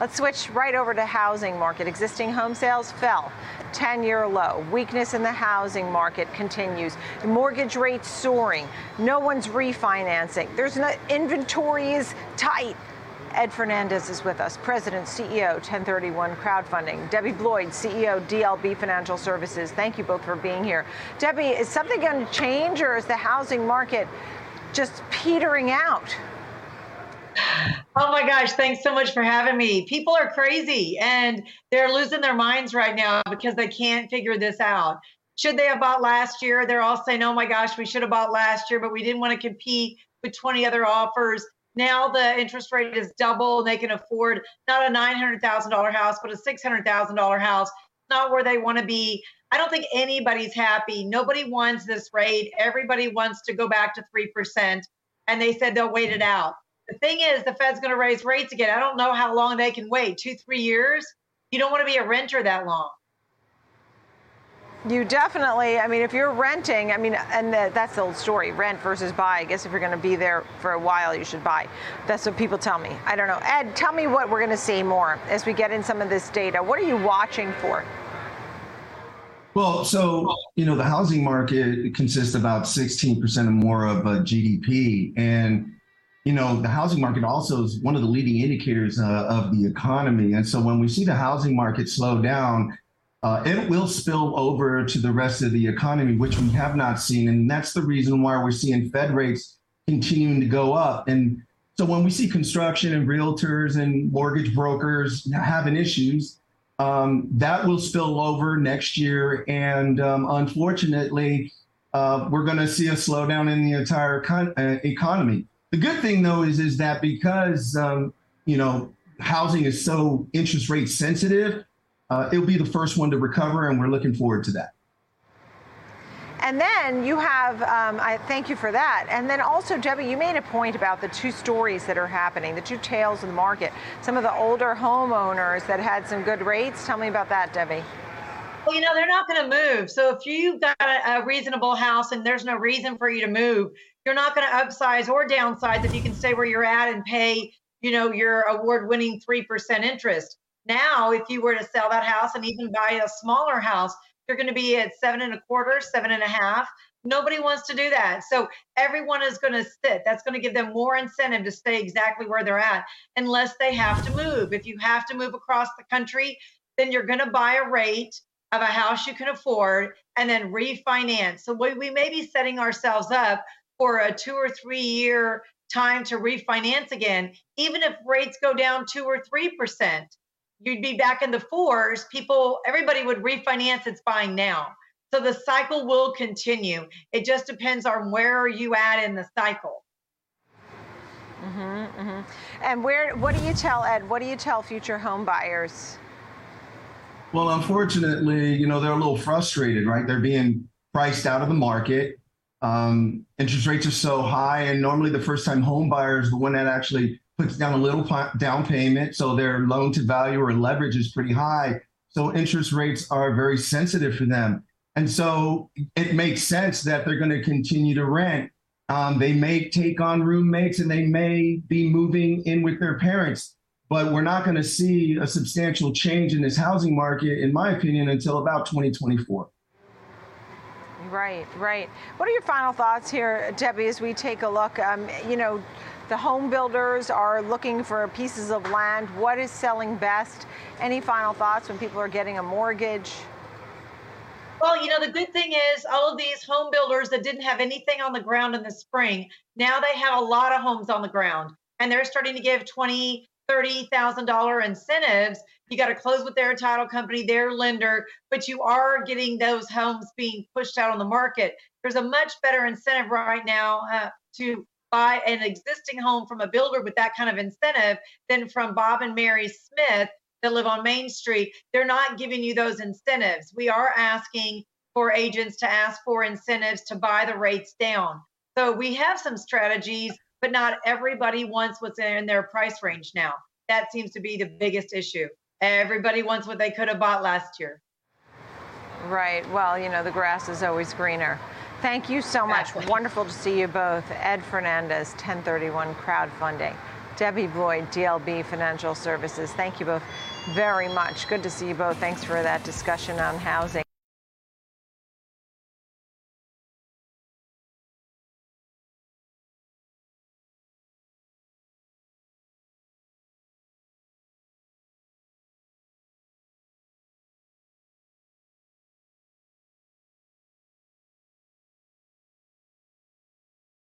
Let's switch right over to housing market. Existing home sales fell 10 year low. Weakness in the housing market continues. Mortgage rates soaring. No one's refinancing. There's no inventory is tight. Ed Fernandez is with us, President, CEO, 1031 Crowdfunding. Debbie Bloyd, CEO, DLB Financial Services. Thank you both for being here. Debbie, is something going to change or is the housing market just petering out? Oh my gosh, thanks so much for having me. People are crazy and they're losing their minds right now because they can't figure this out. Should they have bought last year? They're all saying, oh my gosh, we should have bought last year, but we didn't want to compete with 20 other offers. Now the interest rate is double and they can afford not a $900,000 house, but a $600,000 house, not where they want to be. I don't think anybody's happy. Nobody wants this rate. Everybody wants to go back to 3%. And they said they'll wait it out. The thing is, the Fed's going to raise rates again. I don't know how long they can wait two, three years. You don't want to be a renter that long. You definitely, I mean, if you're renting, I mean, and the, that's the old story rent versus buy. I guess if you're going to be there for a while, you should buy. That's what people tell me. I don't know. Ed, tell me what we're going to see more as we get in some of this data. What are you watching for? Well, so, you know, the housing market consists about 16% or more of uh, GDP. And, you know, the housing market also is one of the leading indicators uh, of the economy. And so when we see the housing market slow down, uh, it will spill over to the rest of the economy, which we have not seen. And that's the reason why we're seeing Fed rates continuing to go up. And so when we see construction and realtors and mortgage brokers having issues, um, that will spill over next year. And um, unfortunately, uh, we're going to see a slowdown in the entire con- uh, economy. The good thing, though, is is that because um, you know housing is so interest rate sensitive, uh, it'll be the first one to recover, and we're looking forward to that. And then you have, um, I thank you for that. And then also, Debbie, you made a point about the two stories that are happening, the two tales of the market. Some of the older homeowners that had some good rates. Tell me about that, Debbie. Well, you know, they're not going to move. So if you've got a, a, reasonable house and there's no reason for you to move, you're not going to upsize or downsize if you can stay where you're at and pay, you know, your award winning 3% interest. Now, if you were to sell that house and even buy a smaller house, you're going to be at seven and a quarter, seven and a half. Nobody wants to do that. So everyone is going to sit. That's going to give them more incentive to stay exactly where they're at unless they have to move. If you have to move across the country, then you're going to buy a rate of a house you can afford and then refinance. So we, we may be setting ourselves up for a two or three year time to refinance again, even if rates go down two or three percent you'd be back in the fours, people, everybody would refinance its buying now. So the cycle will continue. It just depends on where are you at in the cycle. Mm-hmm, mm-hmm. And where? What do you tell Ed? What do you tell future home buyers? Well, unfortunately, you know they're a little frustrated, right? They're being priced out of the market. Um, interest rates are so high, and normally the first-time home buyer is the one that actually puts down a little down payment, so their loan to value or leverage is pretty high. So interest rates are very sensitive for them. And so it makes sense that they're going to continue to rent. Um, they may take on roommates and they may be moving in with their parents, but we're not going to see a substantial change in this housing market, in my opinion, until about 2024. Right, right. What are your final thoughts here, Debbie, as we take a look? Um, you know, the home builders are looking for pieces of land. What is selling best? Any final thoughts when people are getting a mortgage? Well, you know, the good thing is all of these home builders that didn't have anything on the ground in the spring, now they have a lot of homes on the ground and they're starting to give twenty, thirty thousand dollar incentives. You got to close with their title company, their lender, but you are getting those homes being pushed out on the market. There's a much better incentive right now uh, to buy an existing home from a builder with that kind of incentive than from Bob and Mary Smith that live on Main Street. They're not giving you those incentives. We are asking for agents to ask for incentives to buy the rates down. So we have some strategies, but not everybody wants what's in their price range now. That seems to be the biggest issue. Everybody wants what they could have bought last year. Right. Well, you know, the grass is always greener. Thank you so much. Wonderful to see you both. Ed Fernandez, 1031 Crowdfunding. Debbie Boyd, DLB Financial Services. Thank you both very much. Good to see you both. Thanks for that discussion on housing.